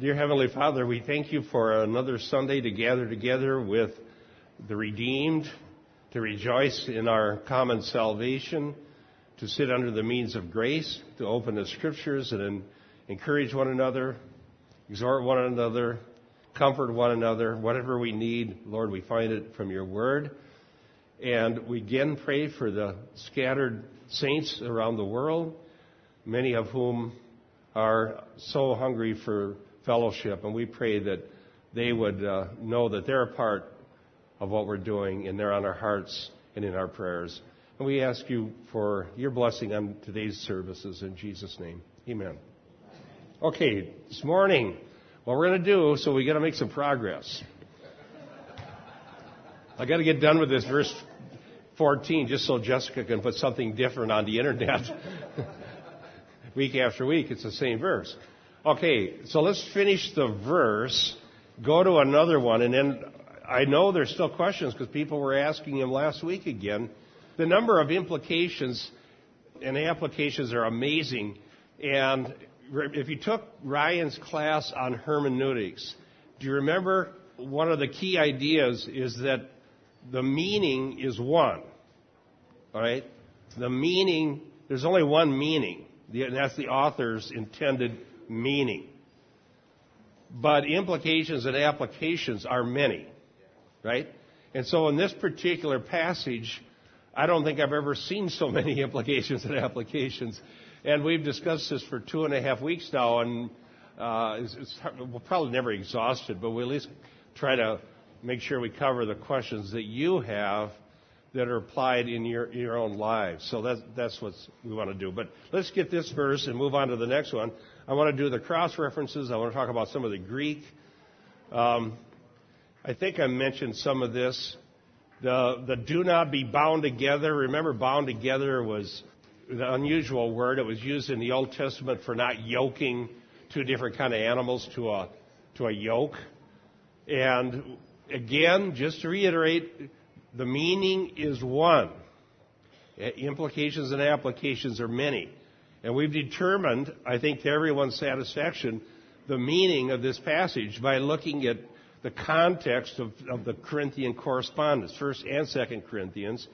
Dear Heavenly Father, we thank you for another Sunday to gather together with the redeemed, to rejoice in our common salvation, to sit under the means of grace, to open the scriptures and encourage one another, exhort one another, comfort one another, whatever we need, Lord, we find it from your word. And we again pray for the scattered saints around the world, many of whom are so hungry for fellowship, and we pray that they would uh, know that they're a part of what we're doing, and they're on our hearts and in our prayers. And we ask you for your blessing on today's services in Jesus' name. Amen. Okay, this morning, what we're going to do, so we got to make some progress. I got to get done with this verse 14 just so Jessica can put something different on the internet. week after week, it's the same verse. Okay, so let's finish the verse, go to another one, and then I know there's still questions because people were asking him last week again. The number of implications and applications are amazing. And if you took Ryan's class on hermeneutics, do you remember one of the key ideas is that the meaning is one. All right? The meaning, there's only one meaning. And that's the author's intended meaning. But implications and applications are many, right? And so in this particular passage, I don't think I've ever seen so many implications and applications. And we've discussed this for two and a half weeks now, and uh, it's, it's, we'll probably never exhaust it, but we'll at least try to make sure we cover the questions that you have that are applied in your, your own lives. So that's, that's what we want to do. But let's get this verse and move on to the next one. I want to do the cross references. I want to talk about some of the Greek. Um, I think I mentioned some of this. The, the do not be bound together. Remember, bound together was an unusual word. It was used in the Old Testament for not yoking two different kind of animals to a, to a yoke. And again, just to reiterate, the meaning is one. Implications and applications are many. And we've determined, I think to everyone's satisfaction, the meaning of this passage by looking at the context of, of the Corinthian correspondence, 1st and 2nd Corinthians.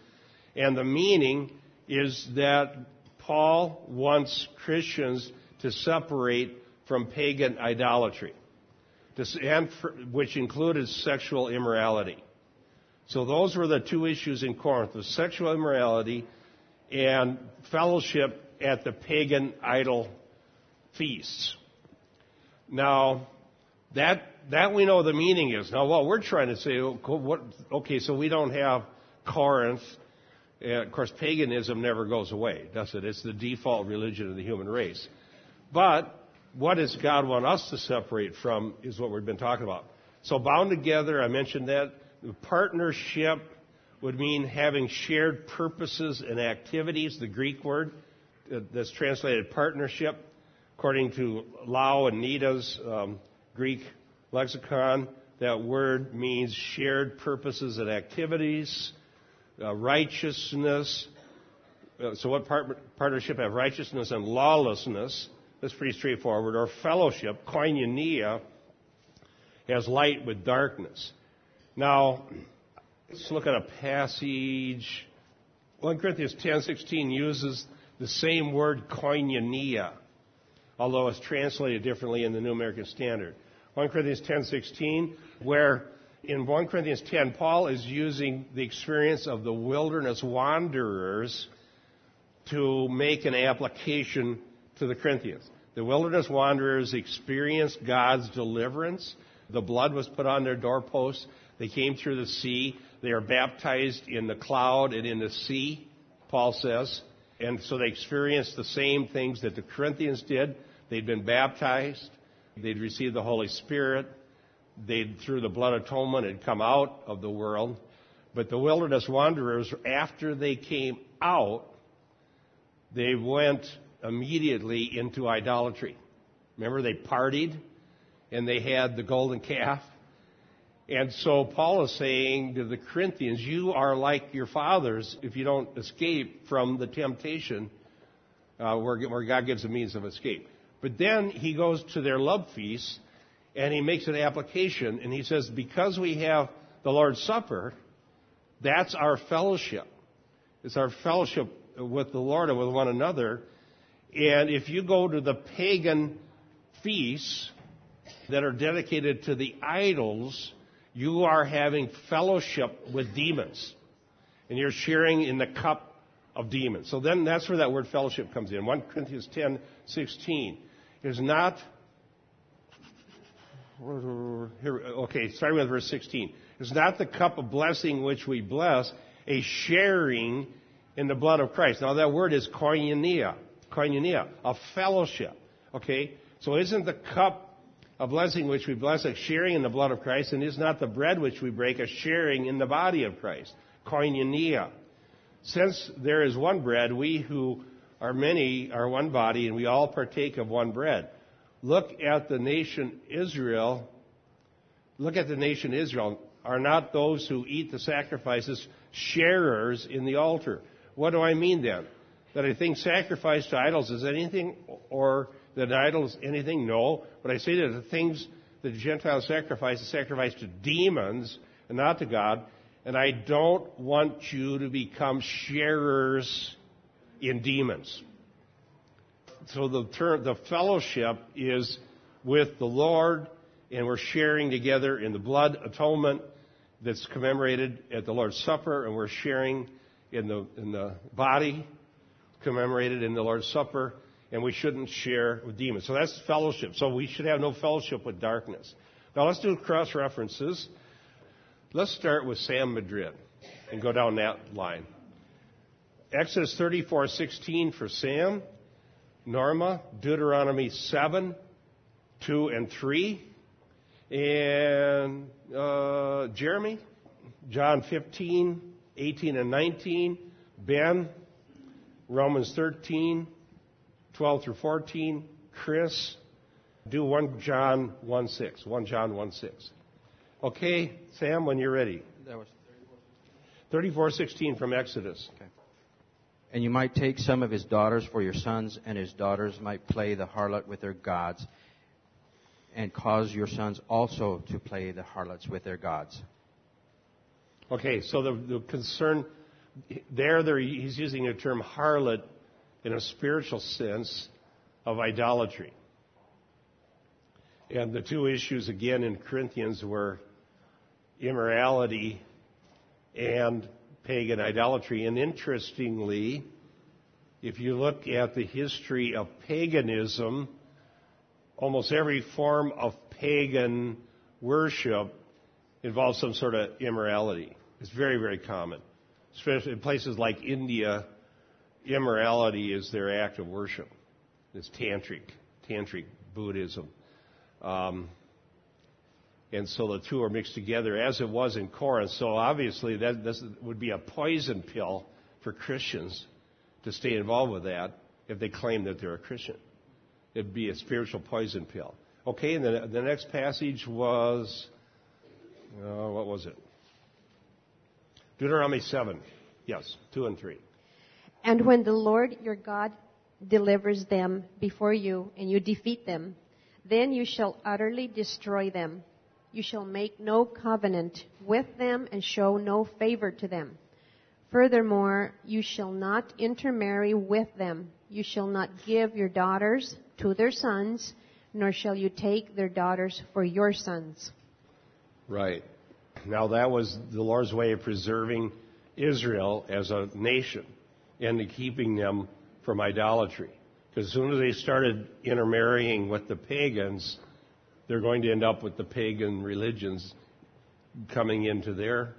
And the meaning is that Paul wants Christians to separate from pagan idolatry, which included sexual immorality. So those were the two issues in Corinth, the sexual immorality and fellowship at the pagan idol feasts. Now, that, that we know the meaning is. Now, what we're trying to say, okay, so we don't have Corinth. Uh, of course, paganism never goes away, does it? It's the default religion of the human race. But what does God want us to separate from is what we've been talking about. So bound together, I mentioned that. Partnership would mean having shared purposes and activities, the Greek word that's translated partnership, according to Louw and Nida's um, Greek lexicon. That word means shared purposes and activities, uh, righteousness. Uh, so, what part- partnership have righteousness and lawlessness? That's pretty straightforward. Or fellowship, koinonia, has light with darkness. Now, let's look at a passage. 1 Corinthians 10:16 uses the same word koinonia, although it's translated differently in the New American Standard. 1 Corinthians 10:16, where in 1 Corinthians 10, Paul is using the experience of the wilderness wanderers to make an application to the Corinthians. The wilderness wanderers experienced God's deliverance. The blood was put on their doorposts. They came through the sea. They are baptized in the cloud and in the sea, Paul says. And so they experienced the same things that the Corinthians did. They'd been baptized. They'd received the Holy Spirit. They'd, through the blood atonement, had come out of the world. But the wilderness wanderers, after they came out, they went immediately into idolatry. Remember, they partied and they had the golden calf and so Paul is saying to the Corinthians, you are like your fathers if you don't escape from the temptation uh, where, where God gives a means of escape. But then he goes to their love feast, And he makes an application, and he says, because we have the Lord's Supper, that's our fellowship. It's our fellowship with the Lord and with one another. And if you go to the pagan feasts that are dedicated to the idols, you are having fellowship with demons. And you're sharing in the cup of demons. So then that's where that word fellowship comes in. 1 Corinthians 10, 16. It is not, here, okay, starting with verse 16. It's not the cup of blessing which we bless, a sharing in the blood of Christ. Now that word is koinonia, koinonia, a fellowship. Okay? So isn't the cup a blessing which we bless a sharing in the blood of Christ, and is not the bread which we break a sharing in the body of Christ? Koinonia. Since there is one bread, we who are many are one body, and we all partake of one bread. Look at the nation Israel. Look at the nation Israel. Are not those who eat the sacrifices sharers in the altar? What do I mean then? That I think sacrifice to idols is anything, or that idols anything? No. But I say that the things the Gentiles sacrifice is sacrifice to demons and not to God. And I don't want you to become sharers in demons. So the term, the fellowship is with the Lord, and we're sharing together in the blood atonement that's commemorated at the Lord's Supper, and we're sharing in the in the body commemorated in the Lord's Supper, and we shouldn't share with demons. So that's fellowship. So we should have no fellowship with darkness. Now let's do cross references. Let's start with Sam Madrid and go down that line. Exodus 34:16 for Sam, Norma, Deuteronomy 7, 2 and 3, and uh, Jeremy, John 15, 18 and 19, Ben, Romans 13, 12 through 14, Chris, do 1 John 1 6. 1 John 1 6. Okay, Sam, when you're ready. That was 34:16 from Exodus. okay. And you might take some of his daughters for your sons, and his daughters might play the harlot with their gods, and cause your sons also to play the harlots with their gods. Okay, so the, the concern there, there, he's using the term harlot in a spiritual sense of idolatry. And the two issues again in Corinthians were immorality and pagan idolatry. And interestingly, if you look at the history of paganism, almost every form of pagan worship involves some sort of immorality. It's very, very common. Especially in places like India, immorality is their act of worship. It's tantric, tantric Buddhism. Um, and so the two are mixed together as it was in Corinth. So obviously that this would be a poison pill for Christians to stay involved with that if they claim that they're a Christian. It'd be a spiritual poison pill. Okay, and the, the next passage was, uh, what was it? Deuteronomy 7. Yes, 2 and 3. And when the Lord your God delivers them before you and you defeat them, then you shall utterly destroy them. You shall make no covenant with them and show no favor to them. Furthermore, you shall not intermarry with them. You shall not give your daughters to their sons, nor shall you take their daughters for your sons. Right. Now that was the Lord's way of preserving Israel as a nation and keeping them from idolatry. Because as soon as they started intermarrying with the pagans, they're going to end up with the pagan religions coming into their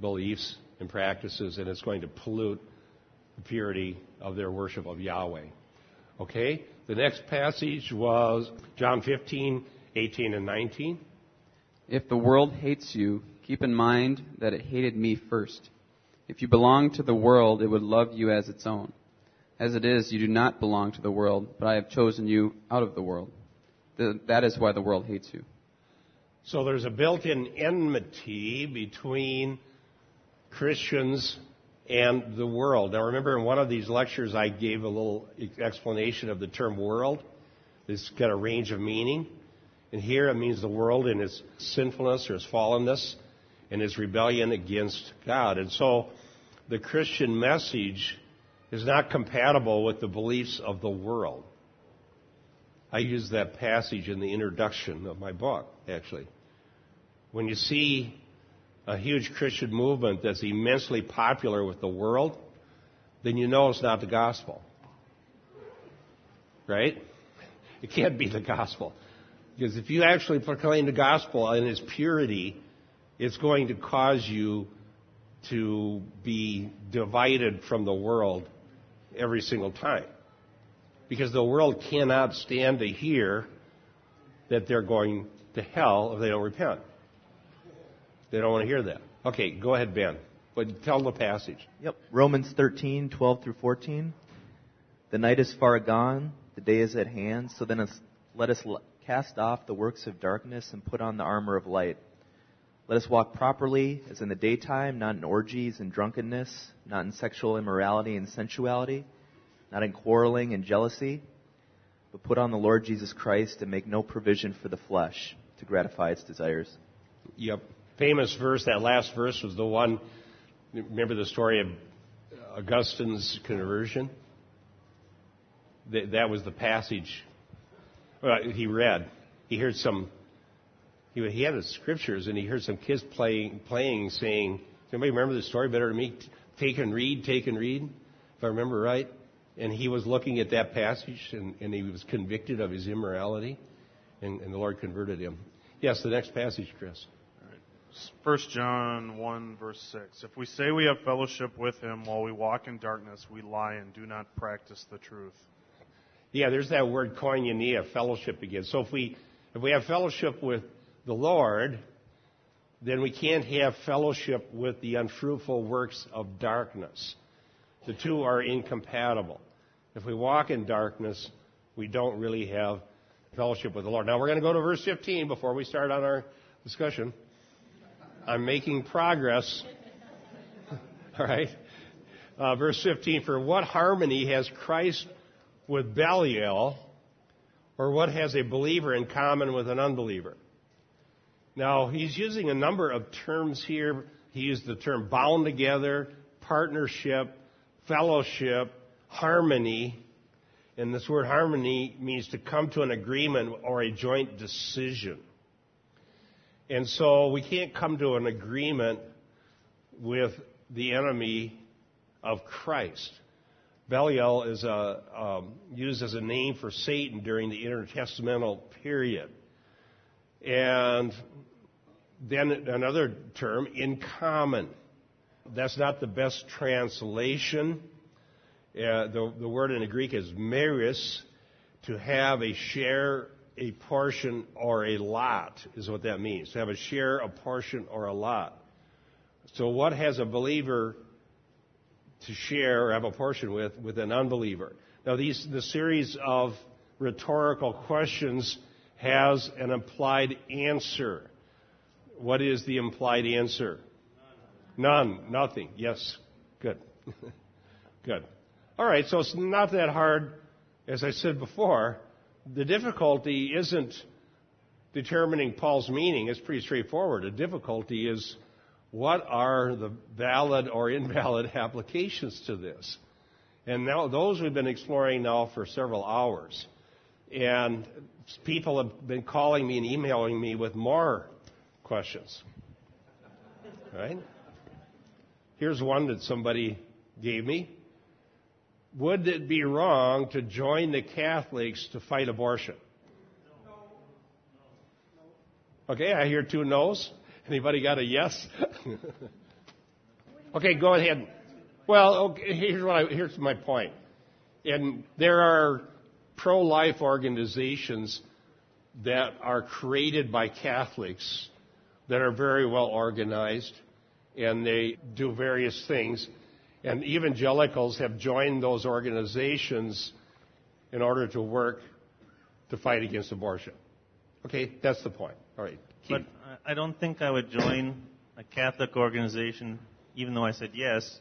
beliefs and practices, and it's going to pollute the purity of their worship of Yahweh. Okay? The next passage was John 15, 18, and 19. If the world hates you, keep in mind that it hated me first. If you belong to the world, it would love you as its own. As it is, you do not belong to the world, but I have chosen you out of the world. That is why the world hates you. So there's a built-in enmity between Christians and the world. Now remember in one of these lectures I gave a little explanation of the term world. It's got a range of meaning. And here it means the world in its sinfulness or its fallenness and his rebellion against God. And so the Christian message is not compatible with the beliefs of the world. I use that passage in the introduction of my book, actually. When you see a huge Christian movement that's immensely popular with the world, then you know it's not the gospel. Right? It can't be the gospel. Because if you actually proclaim the gospel in its purity, it's going to cause you to be divided from the world every single time. Because the world cannot stand to hear that they're going to hell if they don't repent. They don't want to hear that. Okay, go ahead, Ben. But tell the passage. Yep. Romans 13, 12 through 14. The night is far gone, the day is at hand, so then let us cast off the works of darkness and put on the armor of light. Let us walk properly as in the daytime, not in orgies and drunkenness, not in sexual immorality and sensuality, not in quarreling and jealousy, but put on the Lord Jesus Christ and make no provision for the flesh to gratify its desires. Yep. Famous verse, that last verse was the one, remember the story of Augustine's conversion? That was the passage uh, he read. He heard some he, he had the scriptures and he heard some kids playing, playing saying, anybody remember the story better than me? Take and read, take and read, if I remember right. And he was looking at that passage and, and he was convicted of his immorality and, and the Lord converted him. Yes, the next passage, Chris. First John 1 verse 6. If we say we have fellowship with him while we walk in darkness, we lie and do not practice the truth. Yeah, there's that word koinonia, fellowship again. So if we, if we have fellowship with the Lord, then we can't have fellowship with the unfruitful works of darkness. The two are incompatible. If we walk in darkness, we don't really have fellowship with the Lord. Now we're going to go to verse 15 before we start on our discussion. I'm making progress. All right. Uh, verse 15, for what harmony has Christ with Belial, or what has a believer in common with an unbeliever? Now, he's using a number of terms here. He used the term bound together, partnership, fellowship, harmony. And this word harmony means to come to an agreement or a joint decision. And so we can't come to an agreement with the enemy of Christ. Belial is a, um, used as a name for Satan during the intertestamental period. And then another term, in common. That's not the best translation. Uh, the, the word in the Greek is meris, to have a share, a portion, or a lot, is what that means. To have a share, a portion, or a lot. So what has a believer to share or have a portion with, with an unbeliever? Now these, the series of rhetorical questions has an implied answer. What is the implied answer? None. Nothing. Yes. Good. Good. All right. So it's not that hard. As I said before, the difficulty isn't determining Paul's meaning. It's pretty straightforward. The difficulty is what are the valid or invalid applications to this? And now those we've been exploring now for several hours. And people have been calling me and emailing me with more questions. Right? Here's one that somebody gave me. Would it be wrong to join the Catholics to fight abortion? Okay, I hear two no's. Anybody got a yes? okay, go ahead. Well, okay, here's what I, here's my point. And there are pro-life organizations that are created by Catholics that are very well organized and they do various things. And evangelicals have joined those organizations in order to work to fight against abortion. Okay, that's the point. All right. But I don't think I would join a Catholic organization, even though I said yes,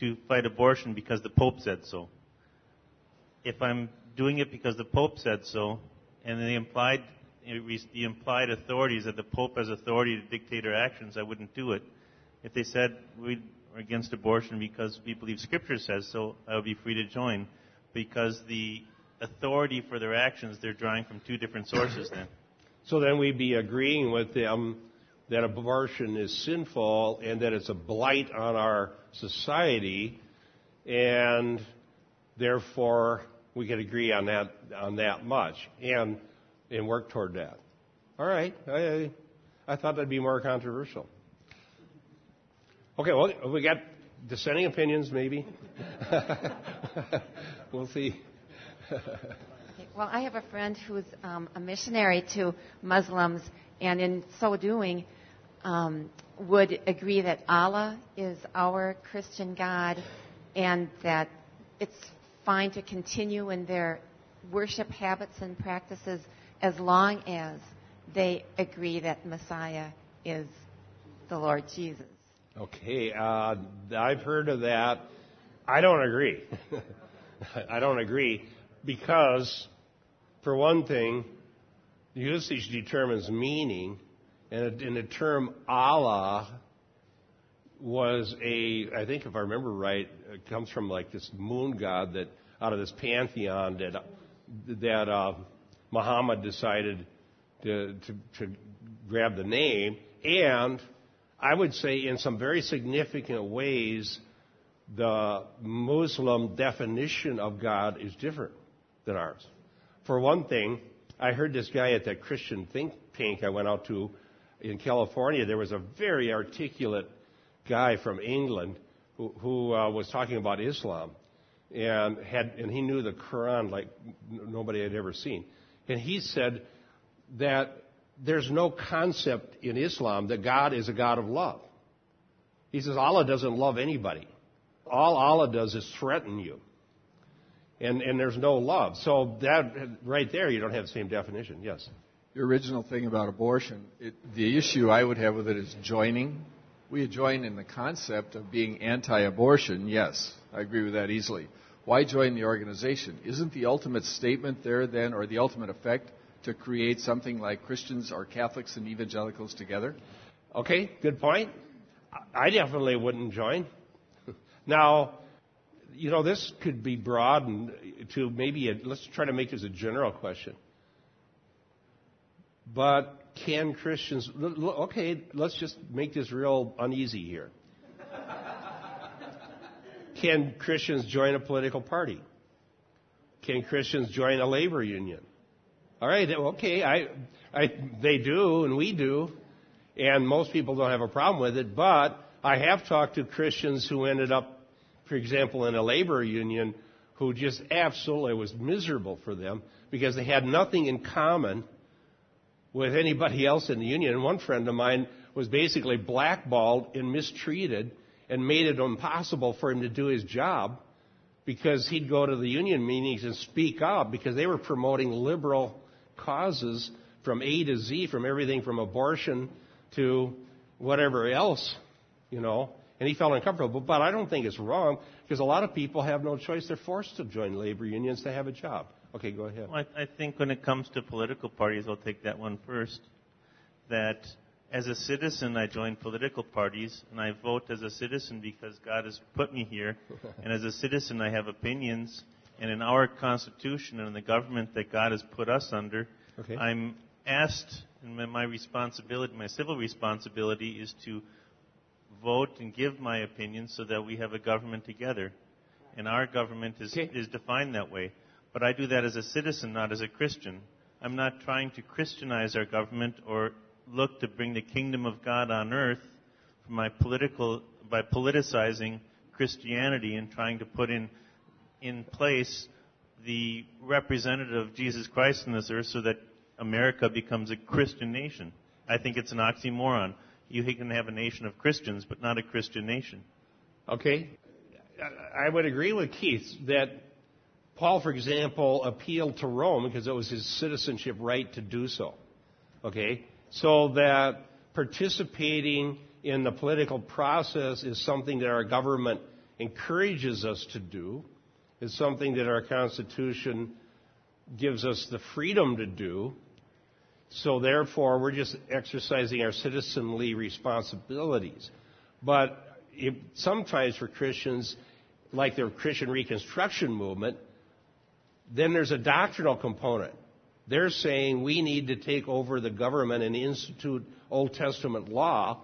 to fight abortion because the Pope said so. If I'm doing it because the Pope said so, and the implied the implied authorities that the Pope has authority to dictate our actions, I wouldn't do it. If they said we are against abortion because we believe Scripture says so, I would be free to join. Because the authority for their actions, they're drawing from two different sources then. So then we'd be agreeing with them that abortion is sinful and that it's a blight on our society, and therefore we could agree on that on that much and and work toward that. All right, I I thought that'd be more controversial. Okay, well we got dissenting opinions maybe. we'll see. Well, I have a friend who's um, a missionary to Muslims, and in so doing, um, would agree that Allah is our Christian God, and that it's fine to continue in their worship habits and practices as long as they agree that Messiah is the Lord Jesus. Okay, uh, I've heard of that. I don't agree. I don't agree because for one thing, usage determines meaning, and, in the term Allah was a, I think if I remember right, it comes from like this moon god that out of this pantheon that that uh, Muhammad decided to, to, to grab the name, and I would say in some very significant ways, the Muslim definition of God is different than ours. For one thing, I heard this guy at that Christian think tank I went out to in California. There was a very articulate guy from England who, who uh, was talking about Islam, and had and he knew the Quran like nobody had ever seen. And he said that there's no concept in Islam that God is a God of love. He says Allah doesn't love anybody. All Allah does is threaten you and, and there's no love. So that right there, you don't have the same definition. Yes. The original thing about abortion, it, the issue I would have with it is joining. We join in the concept of being anti-abortion. Yes, I agree with that easily. Why join the organization? Isn't the ultimate statement there then, or the ultimate effect, to create something like Christians or Catholics and evangelicals together? Okay, good point. I definitely wouldn't join. Now, you know, this could be broadened to maybe a, let's try to make this a general question. But can Christians, okay, let's just make this real uneasy here. can Christians join a political party? Can Christians join a labor union? All right, okay, I, I, they do and we do, and most people don't have a problem with it, but I have talked to Christians who ended up for example, in a labor union who just absolutely was miserable for them because they had nothing in common with anybody else in the union. And one friend of mine was basically blackballed and mistreated and made it impossible for him to do his job because he'd go to the union meetings and speak up because they were promoting liberal causes from A to Z, from everything from abortion to whatever else, you know and he felt uncomfortable. But I don't think it's wrong because a lot of people have no choice. They're forced to join labor unions to have a job. Okay, go ahead. Well, I, I think when it comes to political parties, I'll take that one first. That as a citizen, I join political parties and I vote as a citizen because God has put me here. and as a citizen, I have opinions. And in our Constitution and in the government that God has put us under, okay. I'm asked, and my responsibility, my civil responsibility is to vote and give my opinion so that we have a government together. And our government is, okay. is defined that way. But I do that as a citizen, not as a Christian. I'm not trying to Christianize our government or look to bring the kingdom of God on earth political, by politicizing Christianity and trying to put in, in place the representative of Jesus Christ on this earth so that America becomes a Christian nation. I think it's an oxymoron you can have a nation of Christians, but not a Christian nation. Okay. I would agree with Keith that Paul, for example, appealed to Rome because it was his citizenship right to do so. Okay? So that participating in the political process is something that our government encourages us to do, is something that our Constitution gives us the freedom to do, So therefore, we're just exercising our citizenly responsibilities. But if, sometimes for Christians, like the Christian Reconstruction movement, then there's a doctrinal component. They're saying we need to take over the government and institute Old Testament law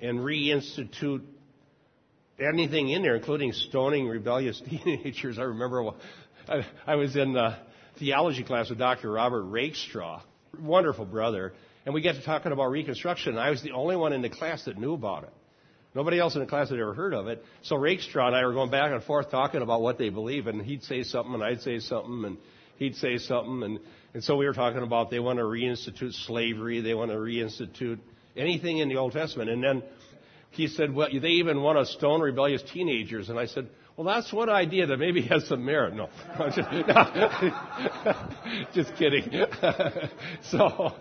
and reinstitute anything in there, including stoning rebellious teenagers. I remember I, was in a theology class with Dr. Robert Rakestraw, wonderful brother, and we got to talking about Reconstruction, and I was the only one in the class that knew about it. Nobody else in the class had ever heard of it. So Rakestraw and I were going back and forth talking about what they believe, and he'd say something, and I'd say something, and he'd say something, and, and so we were talking about they want to reinstitute slavery, they want to reinstitute anything in the Old Testament, and then he said, well, they even want to stone rebellious teenagers, and I said, well, that's one idea that maybe has some merit. No, no. just kidding. so,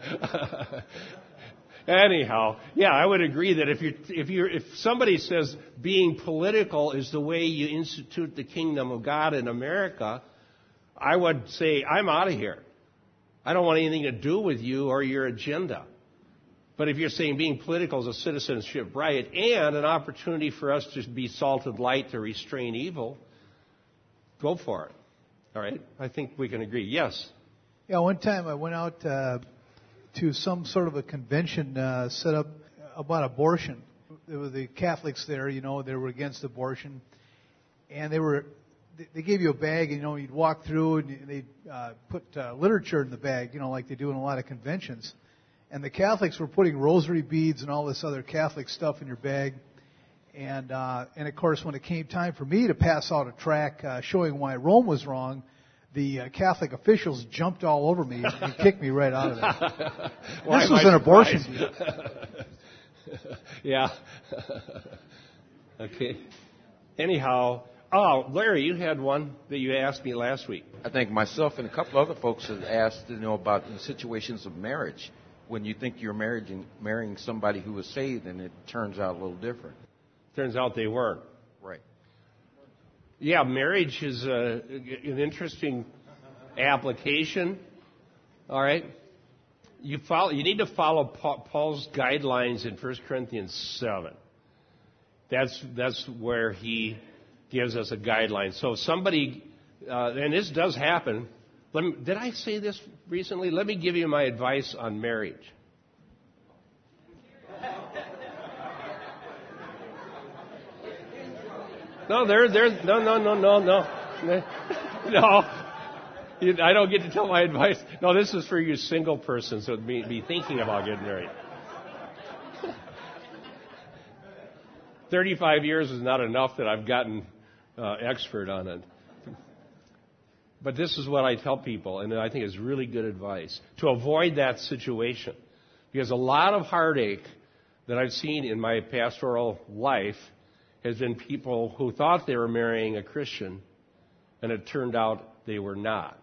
anyhow, yeah, I would agree that if you if you if somebody says being political is the way you institute the kingdom of God in America, I would say I'm out of here. I don't want anything to do with you or your agenda. But if you're saying being political is a citizenship right and an opportunity for us to be salt and light to restrain evil, go for it. All right? I think we can agree. Yes. Yeah, one time I went out uh, to some sort of a convention uh, set up about abortion. There were the Catholics there, you know, they were against abortion, and they were they gave you a bag, and you know, you'd walk through, and they uh, put uh, literature in the bag, you know, like they do in a lot of conventions. And the Catholics were putting rosary beads and all this other Catholic stuff in your bag. And uh, and of course, when it came time for me to pass out a track uh, showing why Rome was wrong, the uh, Catholic officials jumped all over me and kicked me right out of there. this was an abortion. yeah. okay. Anyhow, oh, Larry, you had one that you asked me last week. I think myself and a couple other folks have asked, you know, about the situations of marriage when you think you're marrying, marrying somebody who was saved and it turns out a little different. Turns out they weren't. Yeah, marriage is a, an interesting application. All right. You follow. You need to follow Paul's guidelines in 1 Corinthians 7. That's that's where he gives us a guideline. So if somebody, uh, and this does happen. Me, did I say this recently? Let me give you my advice on marriage. No, there, there, no, no, no, no, no, no. I don't get to tell my advice. No, this is for you single persons who be, be thinking about getting married. 35 years is not enough that I've gotten uh, expert on it. But this is what I tell people, and I think is really good advice to avoid that situation. Because a lot of heartache that I've seen in my pastoral life has been people who thought they were marrying a Christian, and it turned out they were not.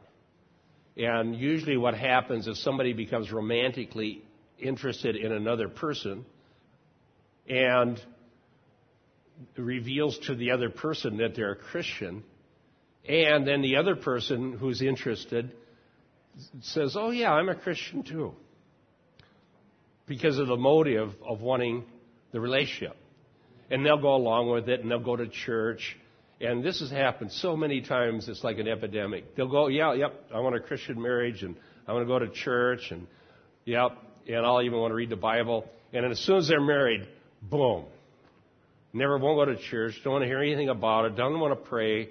And usually, what happens is somebody becomes romantically interested in another person and reveals to the other person that they're a Christian and then the other person who's interested says, Oh, yeah, I'm a Christian too. Because of the motive of wanting the relationship. And they'll go along with it and they'll go to church. And this has happened so many times, it's like an epidemic. They'll go, Yeah, yep, I want a Christian marriage and I want to go to church and, yep, and I'll even want to read the Bible. And as soon as they're married, boom. Never won't go to church, don't want to hear anything about it, don't want to pray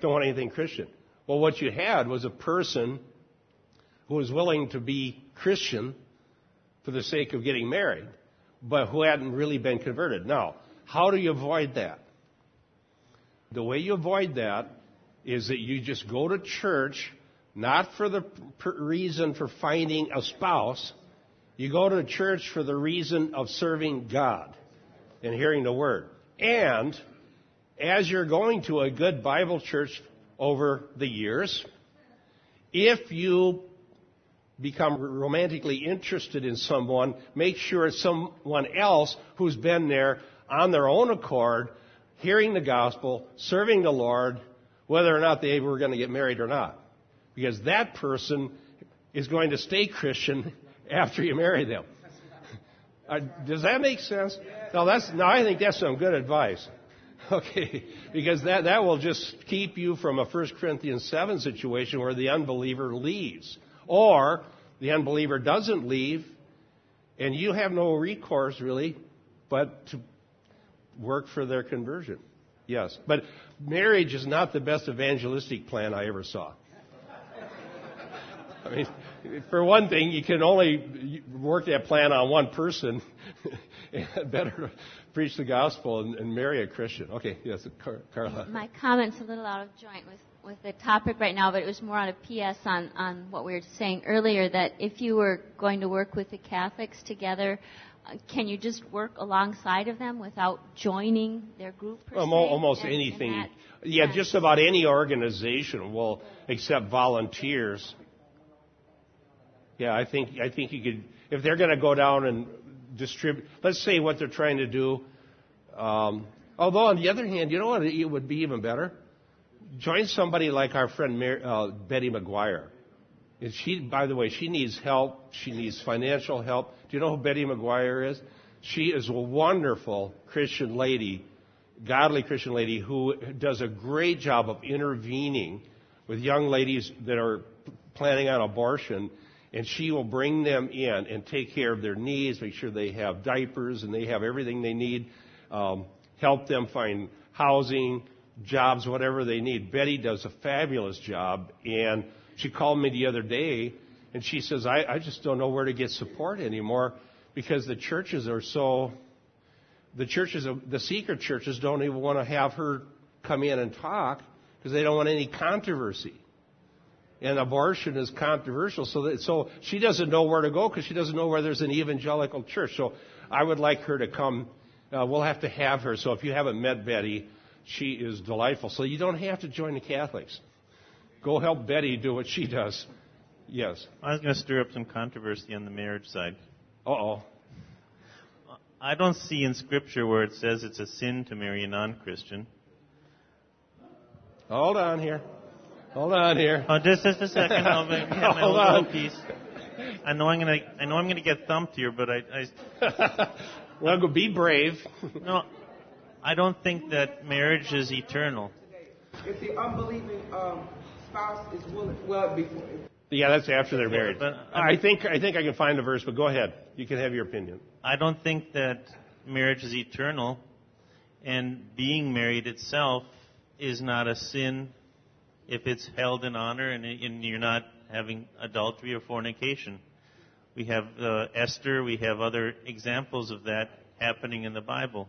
don't want anything Christian. Well, what you had was a person who was willing to be Christian for the sake of getting married, but who hadn't really been converted. Now, how do you avoid that? The way you avoid that is that you just go to church, not for the reason for finding a spouse. You go to church for the reason of serving God and hearing the word. And as you're going to a good Bible church over the years, if you become romantically interested in someone, make sure it's someone else who's been there on their own accord, hearing the gospel, serving the Lord, whether or not they were going to get married or not. Because that person is going to stay Christian after you marry them. Uh, does that make sense? No, that's no. I think that's some good advice. Okay, because that that will just keep you from a 1 Corinthians 7 situation where the unbeliever leaves, or the unbeliever doesn't leave, and you have no recourse really, but to work for their conversion. Yes, but marriage is not the best evangelistic plan I ever saw. I mean, for one thing, you can only work that plan on one person. better preach the gospel and, and, marry a Christian. Okay, yes, Car- Carla. My comment's a little out of joint with, with the topic right now, but it was more on a PS on, on what we were saying earlier that if you were going to work with the Catholics together, uh, can you just work alongside of them without joining their group? Um, almost and, anything. And that, yeah, just about any organization will accept volunteers yeah, I think I think you could if they're going to go down and distribute. Let's say what they're trying to do. Um, although on the other hand, you know what? It would be even better. Join somebody like our friend Mary, uh, Betty McGuire. And she, by the way, she needs help. She needs financial help. Do you know who Betty McGuire is? She is a wonderful Christian lady, godly Christian lady who does a great job of intervening with young ladies that are planning on abortion and she will bring them in and take care of their needs, make sure they have diapers and they have everything they need, um, help them find housing, jobs, whatever they need. Betty does a fabulous job, and she called me the other day, and she says, I, I just don't know where to get support anymore because the churches are so, the churches, the secret churches don't even want to have her come in and talk because they don't want any controversy and abortion is controversial. So, that, so she doesn't know where to go because she doesn't know where there's an evangelical church. So I would like her to come. Uh, we'll have to have her. So if you haven't met Betty, she is delightful. So you don't have to join the Catholics. Go help Betty do what she does. Yes. I was going to stir up some controversy on the marriage side. Uh oh. I don't see in Scripture where it says it's a sin to marry a non Christian. Hold on here. Hold on here. Oh, just just a second. I'll my Hold little piece. I know I'm gonna I know I'm gonna get thumped here, but I. I well, go be brave. no, I don't think that marriage is eternal. If the unbelieving um, spouse is willing, well, before. Yeah, that's after they're married. But I think I think I can find the verse, but go ahead. You can have your opinion. I don't think that marriage is eternal, and being married itself is not a sin if it's held in honor and, and you're not having adultery or fornication. We have uh, Esther, we have other examples of that happening in the Bible.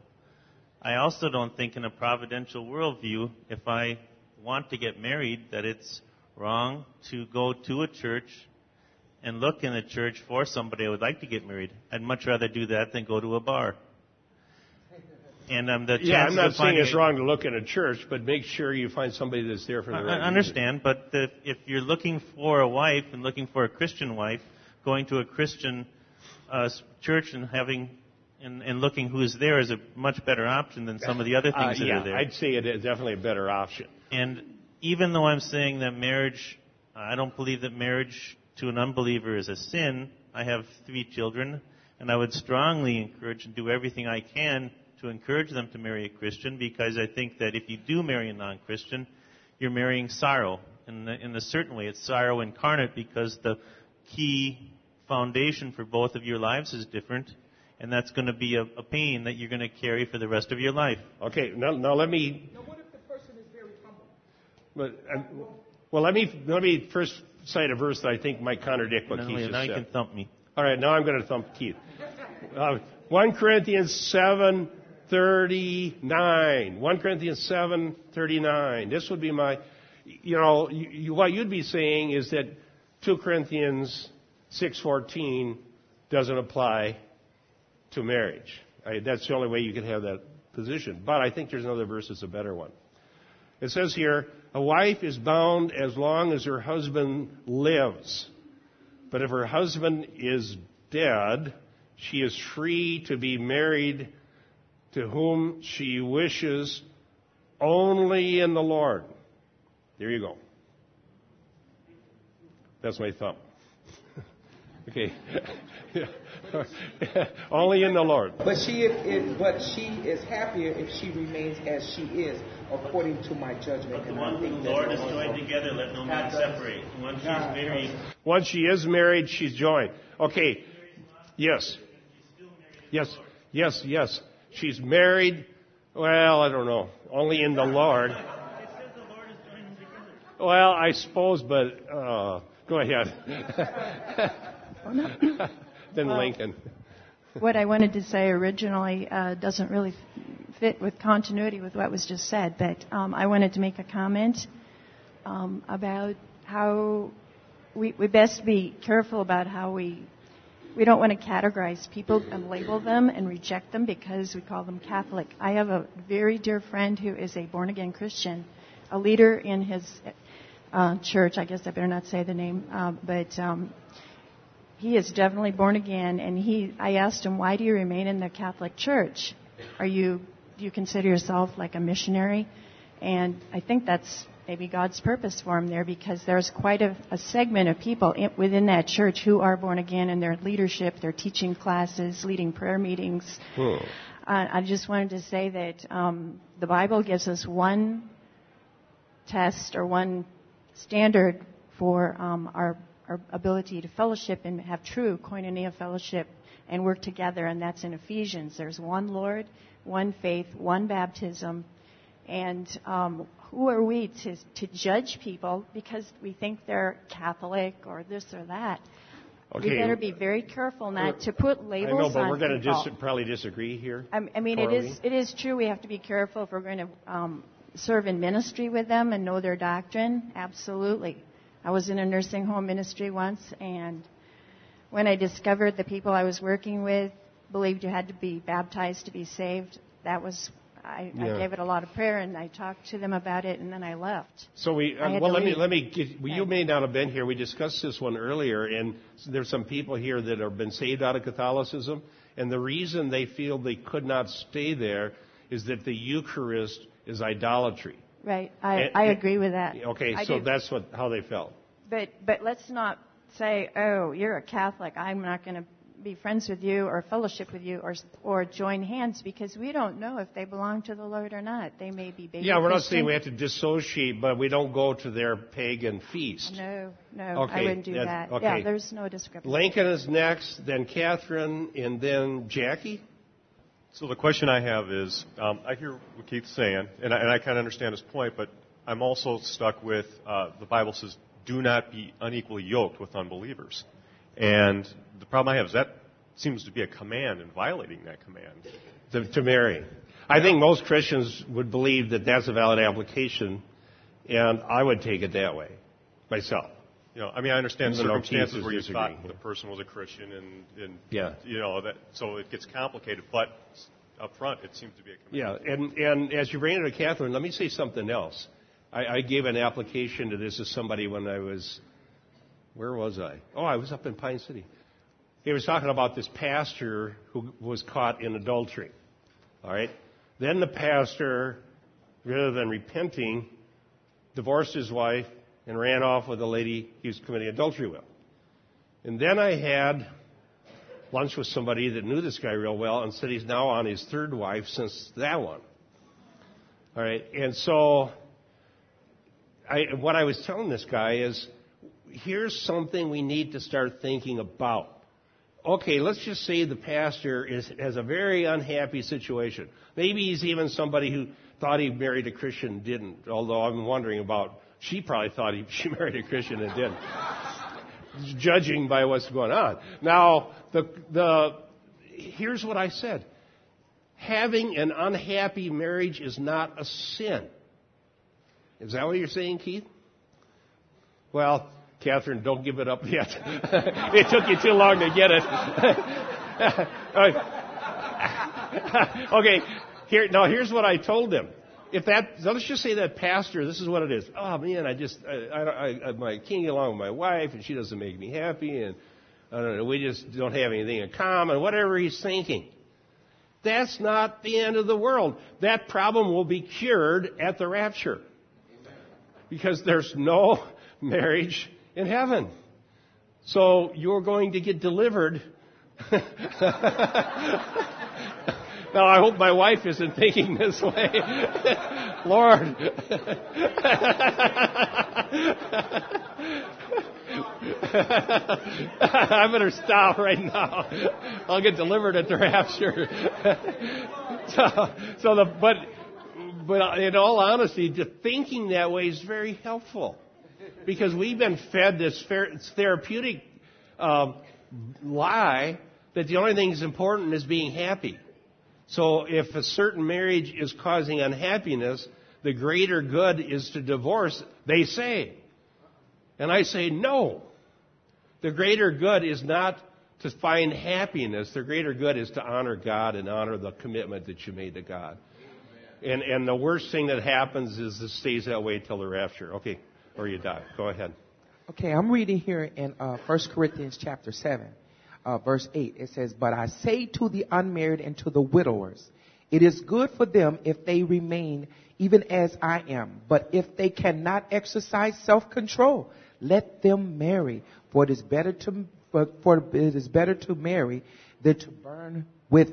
I also don't think, in a providential worldview, if I want to get married, that it's wrong to go to a church and look in a church for somebody I would like to get married. I'd much rather do that than go to a bar. And um, the yeah, I'm not saying it's wrong to look in a church, but make sure you find somebody that's there for the I, right I understand, reason. but the, if you're looking for a wife and looking for a Christian wife, going to a Christian uh, church and having and, and looking who's there is a much better option than some of the other things uh, yeah, that are there. I'd say it is definitely a better option. And even though I'm saying that marriage, I don't believe that marriage to an unbeliever is a sin. I have three children, and I would strongly encourage and do everything I can to encourage them to marry a Christian because I think that if you do marry a non Christian, you're marrying sorrow. In, the, in a certain way, it's sorrow incarnate because the key foundation for both of your lives is different, and that's going to be a, a pain that you're going to carry for the rest of your life. Okay, now, now let me. Now, what if the person is very humble? But, uh, well, let me let me first cite a verse that I think might contradict what no, Keith just said. Now you can thump me. All right, now I'm going to thump Keith. Uh, 1 Corinthians 7 39. 1 Corinthians 7, 39. This would be my, you know, you, you, what you'd be saying is that 2 Corinthians 6.14 doesn't apply to marriage. I, that's the only way you could have that position. But I think there's another verse that's a better one. It says here, a wife is bound as long as her husband lives. But if her husband is dead, she is free to be married to whom she wishes only in the Lord. There you go. That's my thumb. Okay. Only in the Lord. But she is, is, but she is happier if she remains as she is, according to my judgment. But the and one I who the Lord has joined together, let no man separate. Once she's God. married, Once she is married, she's joined. Okay. Yes. Yes. Yes. Yes. She's married. Well, I don't know. Only in the Lord. Well, I suppose, but uh, go ahead. then Well, Lincoln. what I wanted to say originally uh, doesn't really fit with continuity with what was just said, but um, I wanted to make a comment um, about how we, we best be careful about how we we don't want to categorize people and label them and reject them because we call them Catholic. I have a very dear friend who is a born again Christian, a leader in his uh, church. I guess I better not say the name, uh, but um, he is definitely born again. And he, I asked him, why do you remain in the Catholic Church? Are you do you consider yourself like a missionary? And I think that's maybe God's purpose for him there because there's quite a, a segment of people in, within that church who are born again and their leadership, they're teaching classes, leading prayer meetings. Hmm. Uh, I just wanted to say that um, the Bible gives us one test or one standard for um, our, our ability to fellowship and have true koinonia fellowship and work together, and that's in Ephesians. There's one Lord, one faith, one baptism, and um, who are we to, to judge people because we think they're Catholic or this or that? Okay. We better be very careful not to put labels. I labels know, but we're going to dis- probably disagree here. I, I mean, it is, it is true. We have to be careful if we're going to um, serve in ministry with them and know their doctrine. Absolutely. I was in a nursing home ministry once, and when I discovered the people I was working with believed you had to be baptized to be saved, that was I, Yeah. I gave it a lot of prayer, and I talked to them about it, and then I left. So we uh, well let me let me get, well, you may not have been here. We discussed this one earlier, and there's some people here that have been saved out of Catholicism, and the reason they feel they could not stay there is that the Eucharist is idolatry. Right. I, And- I agree with that. Okay, I so do. that's what how they felt. But but let's not say, oh, you're a Catholic. I'm not going to be friends with you or fellowship with you or or join hands because we don't know if they belong to the Lord or not. They may be baby yeah, we're not saying we have to dissociate, but we don't go to their pagan feast. No, no, Okay, I wouldn't do that- that. okay. Yeah, there's no discrepancy. Lincoln is next, then Catherine, and then Jackie. So the question I have is, um, I hear what Keith's saying, and I, and I kind of understand his point, but I'm also stuck with uh, the Bible says, "Do not be unequally yoked with unbelievers," and the problem I have is that seems to be a command, and violating that command. to, to marry. I think most Christians would believe that that's a valid application, and I would take it that way myself. You know, I mean, I understand Even though circumstances where you thought the person was a Christian, and, and Yeah. you know that, so it gets complicated. But up front, it seems to be a command. Yeah, and, and as you bring it to Catherine, let me say something else. I, I gave an application to this to somebody when I was, where was I? Oh, I was up in Pine City. He was talking about this pastor who was caught in adultery. All right? Then the pastor, rather than repenting, divorced his wife and ran off with the lady he was committing adultery with. And then I had lunch with somebody that knew this guy real well and said he's now on his third wife since that one. All right, and so I, what I was telling this guy is here's something we need to start thinking about. Okay, let's just say the pastor is, has a very unhappy situation. Maybe he's even somebody who thought he married a Christian didn't, although I'm wondering about, she probably thought he, she married a Christian and didn't judging by what's going on. Now, the, the, here's what I said. Having an unhappy marriage is not a sin. Is that what you're saying, Keith? Well, Catherine, don't give it up yet. it took you too long to get it. okay, here, now here's what I told him. If that, let's just say that pastor, this is what it is. Oh man, I just, I, I, I, I can't get along with my wife, and she doesn't make me happy, and I don't know, we just don't have anything in common. Whatever he's thinking, that's not the end of the world. That problem will be cured at the rapture, because there's no marriage in heaven. So you're going to get delivered. now I hope my wife isn't thinking this way. Lord. I better stop right now. I'll get delivered at the rapture. so, so the but but in all honesty, thinking that way is very helpful because we've been fed this therapeutic um, lie that the only thing that's important is being happy. So if a certain marriage is causing unhappiness, the greater good is to divorce, they say. And I say no. The greater good is not to find happiness. The greater good is to honor God and honor the commitment that you made to God. And, and the worst thing that happens is it stays that way till the rapture. Okay, or you die. Go ahead. Okay, I'm reading here in uh, 1 Corinthians chapter 7, uh, verse 8. It says, But I say to the unmarried and to the widowers, it is good for them if they remain even as I am. But if they cannot exercise self-control, let them marry. For it is better to, for, for it is better to marry than to burn with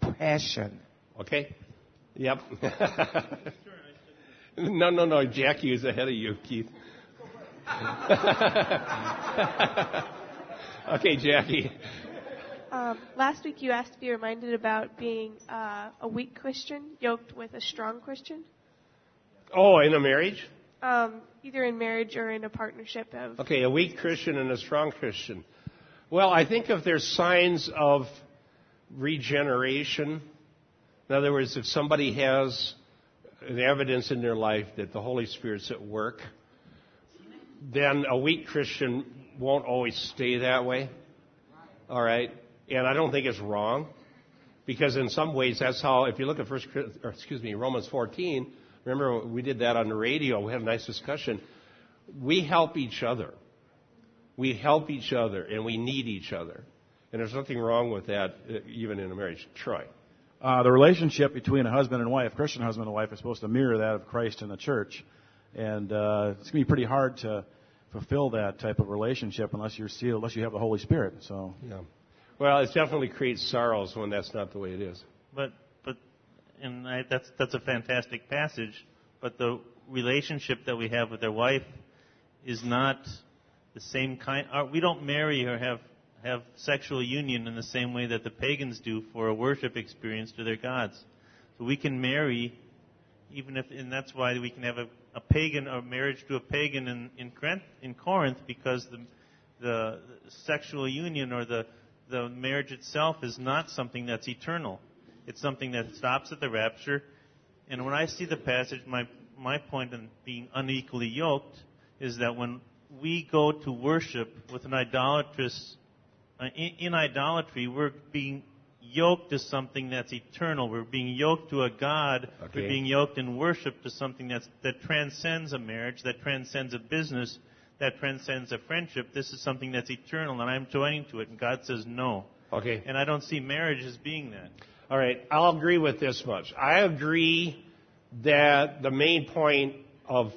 passion. Okay. Yep. no, no, no. Jackie is ahead of you, Keith. okay, Jackie. Um, last week you asked to be reminded about being uh, a weak Christian yoked with a strong Christian. Oh, in a marriage? Um, either in marriage or in a partnership of. Okay, a weak Christian and a strong Christian. Well, I think if there's signs of regeneration, in other words, if somebody has an evidence in their life that the Holy Spirit's at work, then a weak Christian won't always stay that way. All right? And I don't think it's wrong. Because in some ways, that's how, if you look at first, or excuse me, Romans 14, remember we did that on the radio, we had a nice discussion. We help each other. We help each other and we need each other. And there's nothing wrong with that, uh, even in a marriage. Troy. Uh, the relationship between a husband and wife, Christian husband and wife, is supposed to mirror that of Christ and the church. And uh, it's going to be pretty hard to fulfill that type of relationship unless you're sealed, unless you have the Holy Spirit. So. Yeah. Well, it definitely creates sorrows when that's not the way it is. But, but, and I, that's that's a fantastic passage. But the relationship that we have with our wife is not the same kind. Uh, we don't marry or have have sexual union in the same way that the pagans do for a worship experience to their gods. So we can marry, even if, and that's why we can have a, a pagan or marriage to a pagan in in, in Corinth because the the sexual union or the the marriage itself is not something that's eternal. It's something that stops at the rapture. And when I see the passage, my my point in being unequally yoked is that when we go to worship with an idolatrous uh, in, in idolatry, we're being yoked to something that's eternal. We're being yoked to a God. Okay. We're being yoked in worship to something that's, that transcends a marriage, that transcends a business, that transcends a friendship. This is something that's eternal, and I'm joining to it. And God says no. Okay. And I don't see marriage as being that. All right. I'll agree with this much. I agree that the main point of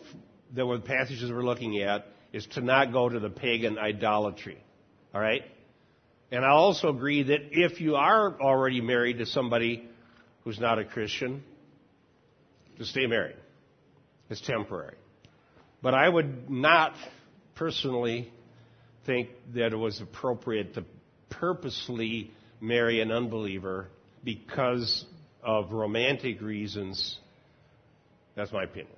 the passages we're looking at is to not go to the pagan idolatry. All right? And I also agree that if you are already married to somebody who's not a Christian, to stay married. It's temporary. But I would not personally think that it was appropriate to purposely marry an unbeliever because of romantic reasons. That's my opinion.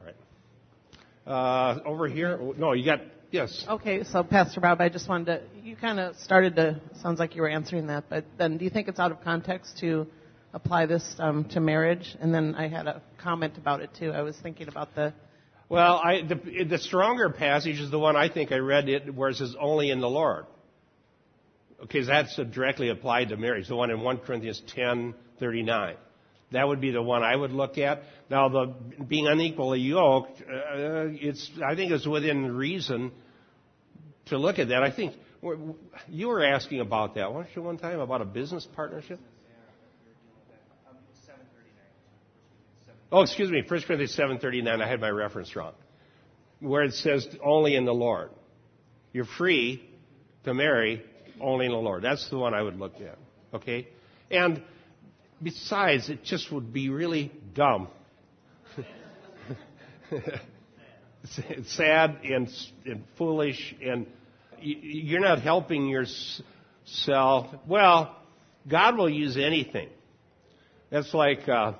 All right. Uh, over here, no, you got Yes. Okay, so Pastor Bob, I just wanted to, you kind of started to, sounds like you were answering that, but then do you think it's out of context to apply this um, to marriage? And then I had a comment about it too. I was thinking about the. Well, I, the, the stronger passage is the one I think I read it where it says only in the Lord. Okay, that's directly applied to marriage. The one in 1 Corinthians 10, 39. That would be the one I would look at. Now, the being unequally yoked, uh, it's I think it's within reason to look at that. I think you were asking about that, weren't you, one time about a business partnership? Oh, excuse me, 1 Corinthians 7:39. I had my reference wrong, where it says only in the Lord. You're free to marry only in the Lord. That's the one I would look at. Okay? And besides, it just would be really dumb. sad and, and foolish, and you're not helping yourself. Well, God will use anything. That's like uh,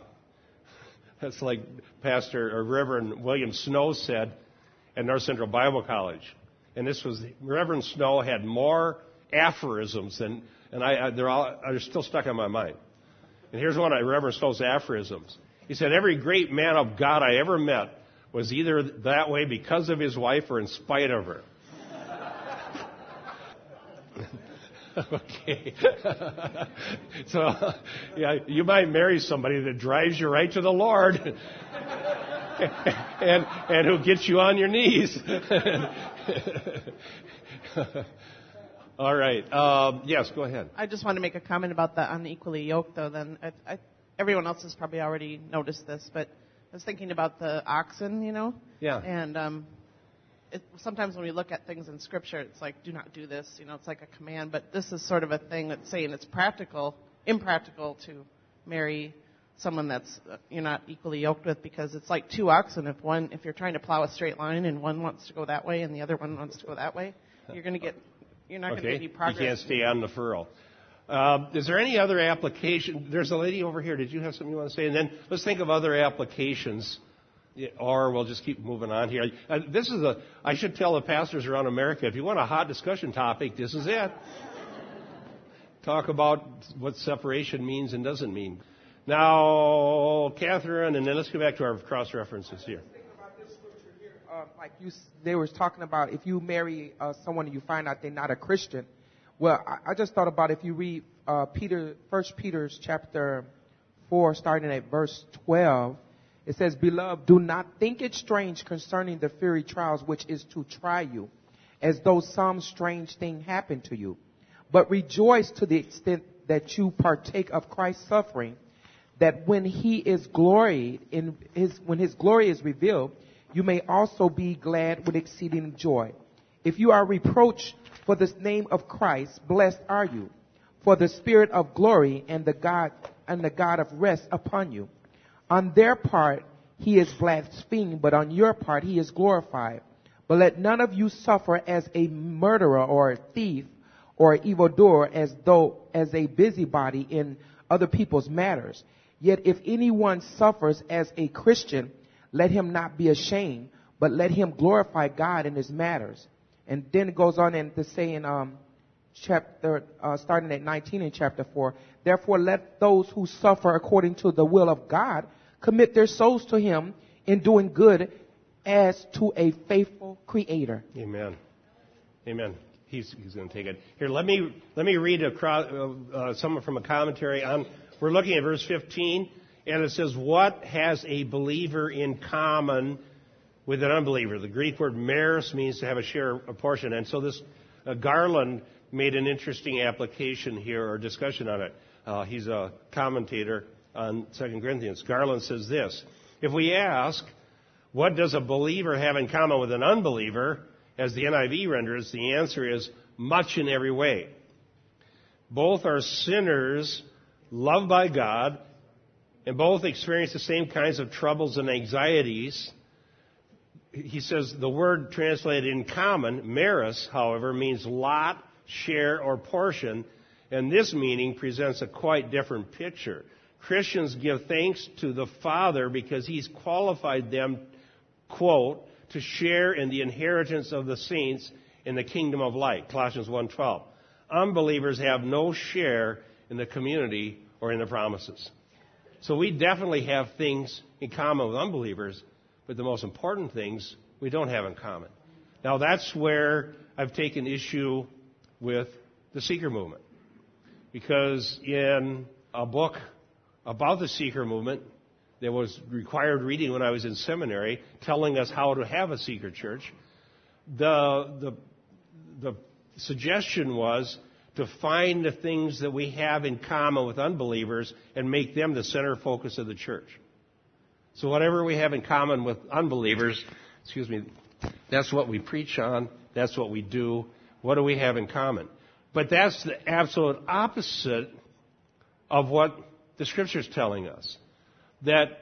that's like Pastor or Reverend William Snow said at North Central Bible College. And this was Reverend Snow had more aphorisms than, and I, they're all they're still stuck in my mind. And here's one of Reverend Snow's aphorisms. He said, "Every great man of God I ever met was either that way because of his wife or in spite of her." okay. so, yeah, you might marry somebody that drives you right to the Lord. and and who gets you on your knees. All right. Um, yes, go ahead. I just want to make a comment about the unequally yoked, though. Then I, I, everyone else has probably already noticed this, but I was thinking about the oxen, you know. Yeah. And um, it, sometimes when we look at things in Scripture, it's like, do not do this. You know, it's like a command. But this is sort of a thing that's saying it's practical, impractical to marry someone that's uh, you're not equally yoked with because it's like two oxen. If one, if you're trying to plow a straight line and one wants to go that way and the other one wants to go that way, you're going to get, you're not okay. going to get any progress. You can't stay on the furrow. Uh, is there any other application? There's a lady over here. Did you have something you want to say? And then let's think of other applications or we'll just keep moving on here. Uh, this is a, I should tell the pastors around America, if you want a hot discussion topic, this is it. Talk about what separation means and doesn't mean. Now, Catherine, and then let's go back to our cross references here. Like you, they were talking about if you marry uh, someone and you find out they're not a Christian. Well, I, I just thought about if you read uh, Peter, First Peter's chapter four, starting at verse twelve, it says, Beloved, do not think it strange concerning the fiery trials which is to try you, as though some strange thing happened to you. But rejoice to the extent that you partake of Christ's suffering, that when he is gloried in his, when his glory is revealed, you may also be glad with exceeding joy. If you are reproached for the name of Christ, blessed are you, for the spirit of glory and the God, and the God of rest upon you. On their part, he is blasphemed, but on your part, he is glorified. But let none of you suffer as a murderer or a thief or evildoer as though as a busybody in other people's matters. Yet if anyone suffers as a Christian, let him not be ashamed, but let him glorify God in his matters. And then it goes on and to say in um, chapter, uh, starting at 19 in chapter 4, therefore let those who suffer according to the will of God commit their souls to Him in doing good as to a faithful Creator. Amen. Amen. He's, he's going to take it. Here, let me, let me read a, uh, uh, someone from a commentary on, we're looking at verse 15, and it says, What has a believer in common with an unbeliever? The Greek word meris means to have a share, a portion. And so this uh, Garland made an interesting application here or discussion on it. Uh, he's a commentator on 2 Corinthians. Garland says this If we ask, what does a believer have in common with an unbeliever? As the NIV renders, the answer is much in every way. Both are sinners loved by God, and both experience the same kinds of troubles and anxieties. He says the word translated in common, meris, however, means lot, share, or portion, and this meaning presents a quite different picture. Christians give thanks to the Father because He's qualified them, quote, to share in the inheritance of the saints in the kingdom of light. Colossians 1.12. Unbelievers have no share in the community or in the promises. So we definitely have things in common with unbelievers, but the most important things we don't have in common. Now that's where I've taken issue with the seeker movement. Because in a book about the seeker movement that was required reading when I was in seminary, telling us how to have a seeker church. The, the, the suggestion was to find the things that we have in common with unbelievers and make them the center focus of the church. So whatever we have in common with unbelievers, excuse me, that's what we preach on, that's what we do. What do we have in common? But that's the absolute opposite of what the Scripture is telling us. That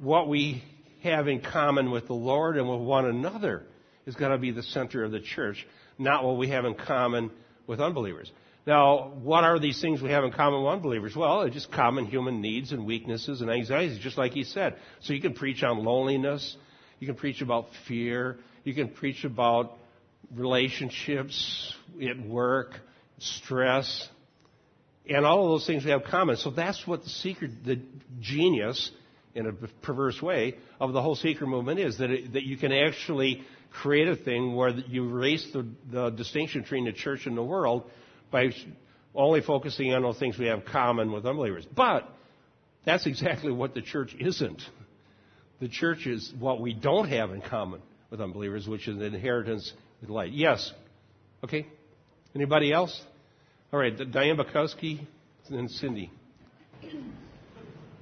what we have in common with the Lord and with one another is going to be the center of the church, not what we have in common with unbelievers. Now, what are these things we have in common with unbelievers? Well, they're just common human needs and weaknesses and anxieties, just like he said. So you can preach on loneliness. You can preach about fear. You can preach about relationships at work, stress, and all of those things we have in common. So that's what the secret, the genius, in a perverse way, of the whole seeker movement is that it, that you can actually create a thing where you erase the, the distinction between the church and the world by only focusing on those things we have common with unbelievers. But that's exactly what the church isn't. The church is what we don't have in common with unbelievers, which is an inheritance with light. Yes. Okay. Anybody else? All right. Diane Bukowski and Cindy.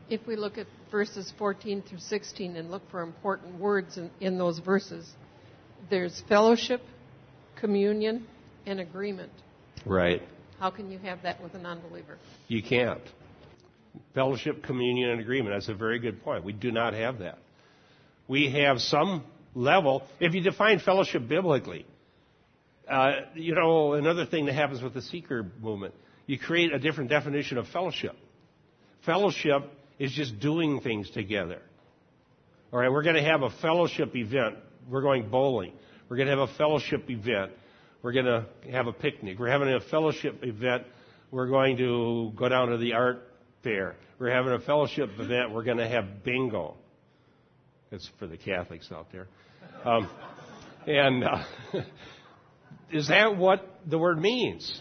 If we look at verses 14 through 16 and look for important words in, in those verses, there's fellowship, communion, and agreement. Right. How can you have that with an unbeliever? You can't. Fellowship, communion, and agreement. That's a very good point. We do not have that. We have some level. If you define fellowship biblically, uh, you know, another thing that happens with the seeker movement, you create a different definition of fellowship. Fellowship is just doing things together. All right, we're going to have a fellowship event. We're going bowling. We're going to have a fellowship event. We're going to have a picnic. We're having a fellowship event. We're going to go down to the art fair. We're having a fellowship event. We're going to have bingo. It's for the Catholics out there. Um, and uh, is that what the word means?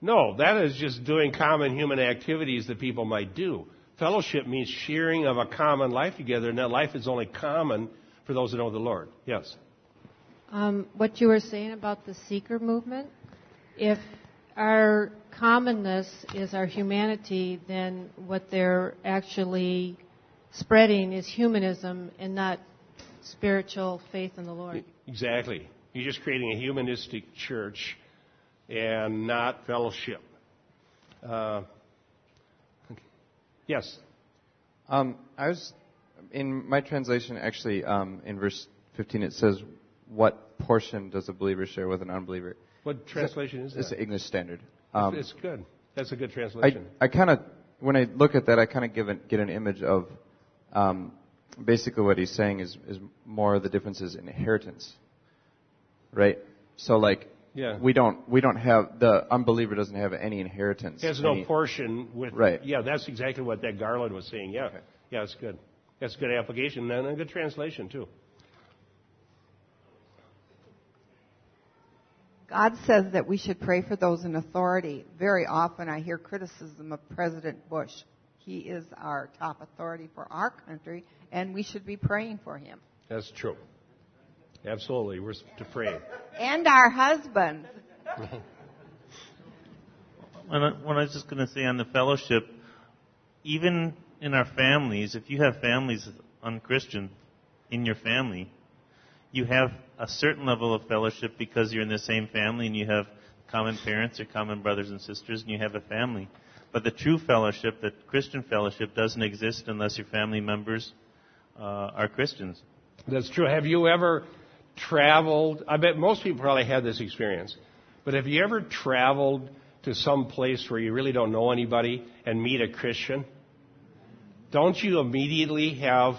No, that is just doing common human activities that people might do. Fellowship means sharing of a common life together, and that life is only common for those that know the Lord. Yes. Um, what you were saying about the seeker movement, if our commonness is our humanity, then what they're actually spreading is humanism and not spiritual faith in the Lord. Exactly. You're just creating a humanistic church and not fellowship. Uh, okay. Yes. Um, I was in my translation. Actually, um, in verse 15, it says, "What portion does a believer share with an unbeliever?" What translation is that? It's the English Standard. Um, it's good. That's a good translation. I, I kind of, when I look at that, I kind of get an image of um, basically what he's saying is, is more the differences in inheritance, right? So like, yeah. we don't we don't have the unbeliever doesn't have any inheritance. He has no any, portion with. Right. Yeah, that's exactly what that Garland was saying. Yeah, okay. yeah, it's good. That's a good application and a good translation too. God says that we should pray for those in authority. Very often I hear criticism of President Bush. He is our top authority for our country, and we should be praying for him. That's true. Absolutely. We're to pray. And our husbands. when, I, when I was just going to say on the fellowship, even in our families, if you have families unchristian in your family, you have a certain level of fellowship because you're in the same family and you have common parents or common brothers and sisters and you have a family. But the true fellowship, the Christian fellowship, doesn't exist unless your family members uh, are Christians. That's true. Have you ever traveled? I bet most people probably had this experience. But have you ever traveled to some place where you really don't know anybody and meet a Christian? Don't you immediately have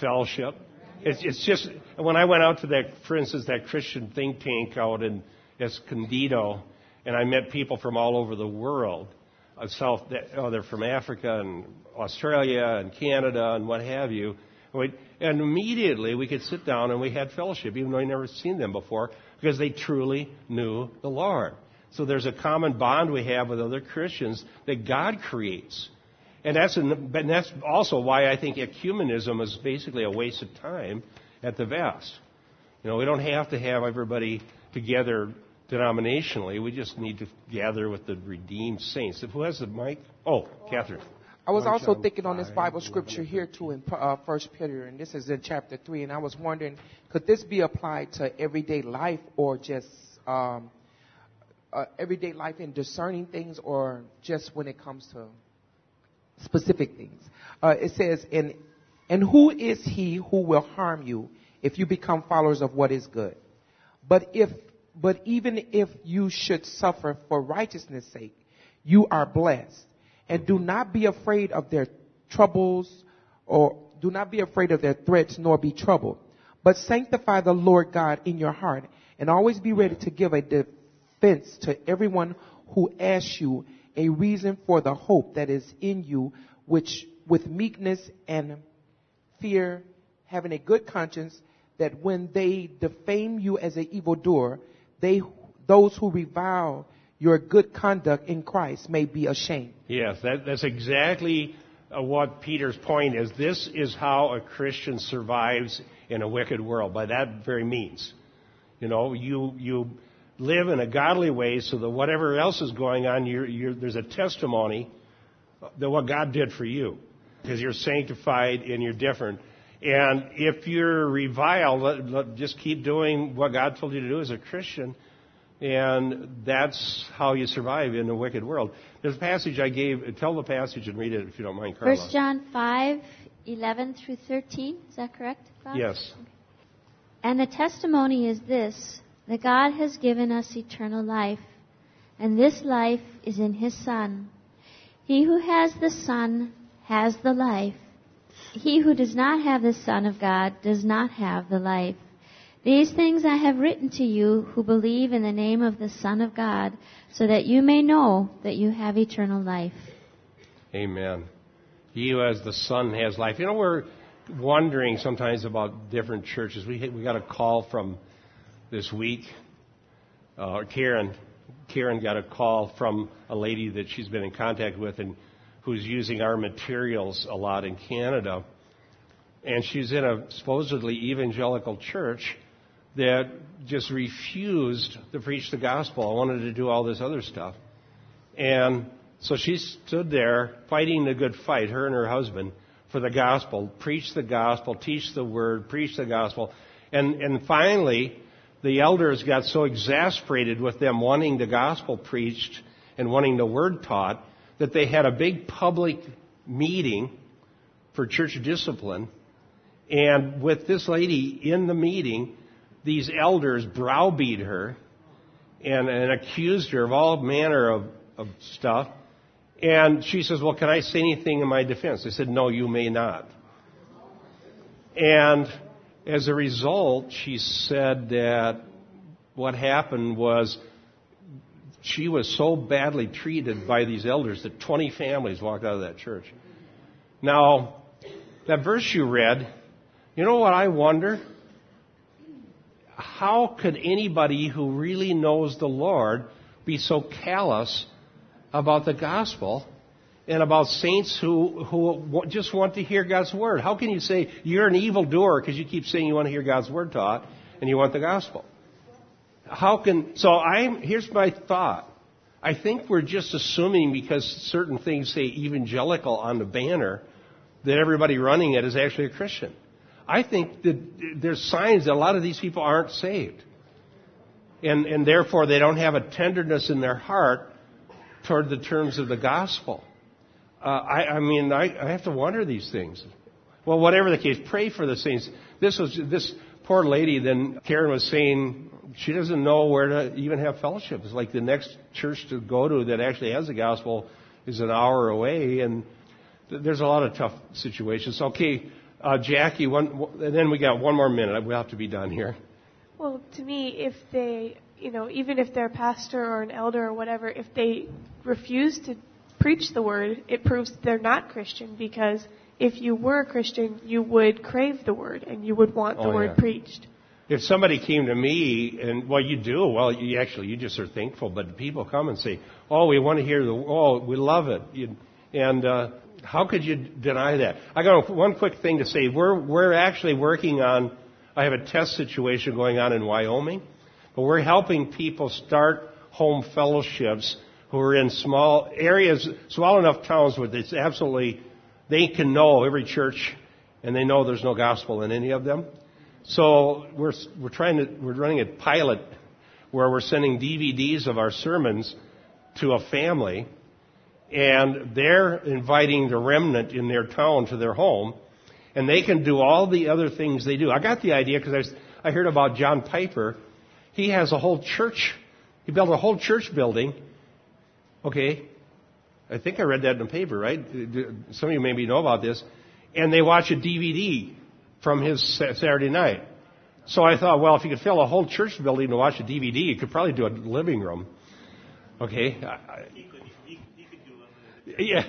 fellowship? It's, it's just when I went out to that, for instance, that Christian think tank out in Escondido, and I met people from all over the world. Uh, South, oh, they're from Africa and Australia and Canada and what have you. And immediately we could sit down and we had fellowship, even though I'd never seen them before, because they truly knew the Lord. So there's a common bond we have with other Christians that God creates. And that's, an, but that's also why I think ecumenism is basically a waste of time at the best. You know, we don't have to have everybody together denominationally. We just need to gather with the redeemed saints. Who has the mic? Oh, Catherine. I was also thinking on this Bible scripture here too in uh, First Peter, and this is in chapter three. And I was wondering, could this be applied to everyday life or just um, uh, everyday life in discerning things or just when it comes to specific things. Uh, it says, and, and who is he who will harm you if you become followers of what is good? But if, but even if you should suffer for righteousness sake, you are blessed. And do not be afraid of their troubles or do not be afraid of their threats nor be troubled. But sanctify the Lord God in your heart and always be ready to give a defense to everyone who asks you a reason for the hope that is in you, which with meekness and fear, having a good conscience, that when they defame you as an evildoer, they, those who revile your good conduct in Christ may be ashamed. Yes, that, that's exactly uh, what Peter's point is. This is how a Christian survives in a wicked world, by that very means. You know, you, you live in a godly way so that whatever else is going on, you're, you're, there's a testimony that what God did for you. Because you're sanctified and you're different. And if you're reviled, let, let, just keep doing what God told you to do as a Christian. And that's how you survive in a wicked world. There's a passage I gave. Tell the passage and read it if you don't mind, Carla. First John 5, 11 through 13. Is that correct, Bob? Yes. And the testimony is this that God has given us eternal life, and this life is in His Son. He who has the Son has the life. He who does not have the Son of God does not have the life. These things I have written to you who believe in the name of the Son of God, so that you may know that you have eternal life. Amen. He who has the Son has life. You know, we're wondering sometimes about different churches. We we got a call from this week. Uh, Karen Karen got a call from a lady that she's been in contact with and who's using our materials a lot in Canada. And she's in a supposedly evangelical church that just refused to preach the gospel. I wanted to do all this other stuff. And so she stood there fighting the good fight, her and her husband, for the gospel, preach the gospel, teach the word, preach the gospel. And, and finally, the elders got so exasperated with them wanting the gospel preached and wanting the word taught that they had a big public meeting for church discipline. And with this lady in the meeting, these elders browbeat her and, and accused her of all manner of, of stuff. And she says, Well, can I say anything in my defense? They said, No, you may not. And as a result, she said that what happened was she was so badly treated by these elders that 20 families walked out of that church. Now, that verse you read, you know what I wonder? How could anybody who really knows the Lord be so callous about the gospel and about saints who, who just want to hear God's word? How can you say you're an evil doer because you keep saying you want to hear God's word taught and you want the gospel? How can, so I'm, here's my thought. I think we're just assuming because certain things say evangelical on the banner that everybody running it is actually a Christian. I think that there's signs that a lot of these people aren't saved. And, and therefore they don't have a tenderness in their heart toward the terms of the gospel. Uh, I, I mean, I, I have to wonder these things. Well, whatever the case, pray for the saints. This was this poor lady. Then Karen was saying she doesn't know where to even have fellowship. It's like the next church to go to that actually has the gospel is an hour away, and th- there's a lot of tough situations. Okay, uh, Jackie, one, and then we got one more minute. We have to be done here. Well, to me, if they, you know, even if they're a pastor or an elder or whatever, if they refuse to preach the word, it proves they're not Christian because if you were a Christian, you would crave the word and you would want the Oh, word yeah. preached. If somebody came to me and well, you do well, you actually you just are thankful. But people come and say, "Oh, we want to hear the oh, we love it," you, and uh, how could you deny that? I got one quick thing to say. We're we're actually working on. I have a test situation going on in Wyoming, but we're helping people start home fellowships who are in small areas, small enough towns where it's absolutely they can know every church, and they know there's no gospel in any of them. So we're we're trying to we're running a pilot where we're sending DVDs of our sermons to a family, and they're inviting the remnant in their town to their home, and they can do all the other things they do. I got the idea because I, I heard about John Piper. He has a whole church. He built a whole church building. Okay, I think I read that in the paper, right? Some of you maybe know about this. And they watch a DVD from his Saturday night. So I thought, well, if you could fill a whole church building to watch a DVD, you could probably do a living room. Okay. Yeah.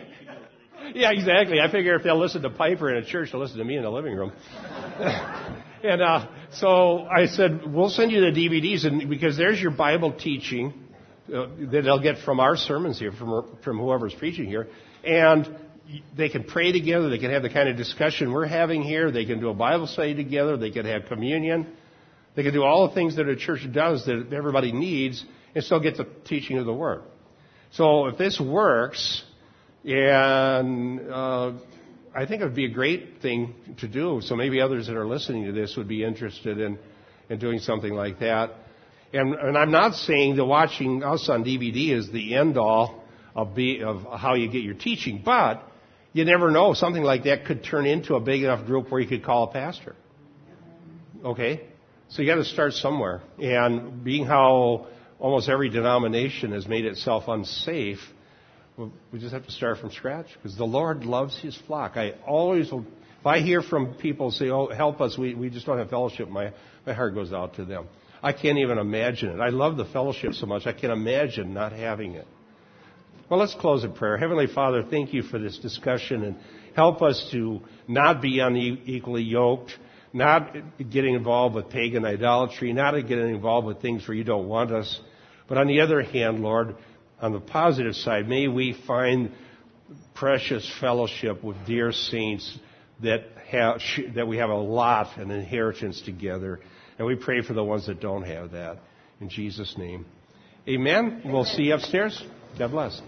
Yeah, exactly. I figure if they'll listen to Piper in a church, they'll listen to me in the living room. and uh, so I said, we'll send you the DVDs, and because there's your Bible teaching uh, that they'll get from our sermons here, from from whoever's preaching here, and they can pray together. They can have the kind of discussion we're having here. They can do a Bible study together. They can have communion. They can do all the things that a church does that everybody needs and still get the teaching of the Word. So if this works, and uh, I think it would be a great thing to do. So maybe others that are listening to this would be interested in, in doing something like that. And, and I'm not saying that watching us on DVD is the end all of, be, of how you get your teaching, but you never know. Something like that could turn into a big enough group where you could call a pastor. Okay? So you got to start somewhere. And being how almost every denomination has made itself unsafe, we just have to start from scratch because the Lord loves His flock. I always, if I hear from people say, "Oh, help us," we we just don't have fellowship. My my heart goes out to them. I can't even imagine it. I love the fellowship so much. I can't imagine not having it. Well, let's close in prayer. Heavenly Father, thank you for this discussion and help us to not be unequally yoked, not getting involved with pagan idolatry, not getting involved with things where you don't want us. But on the other hand, Lord, on the positive side, may we find precious fellowship with dear saints that have, that we have a lot, an inheritance together. And we pray for the ones that don't have that. In Jesus' name. Amen. We'll see you upstairs. God bless.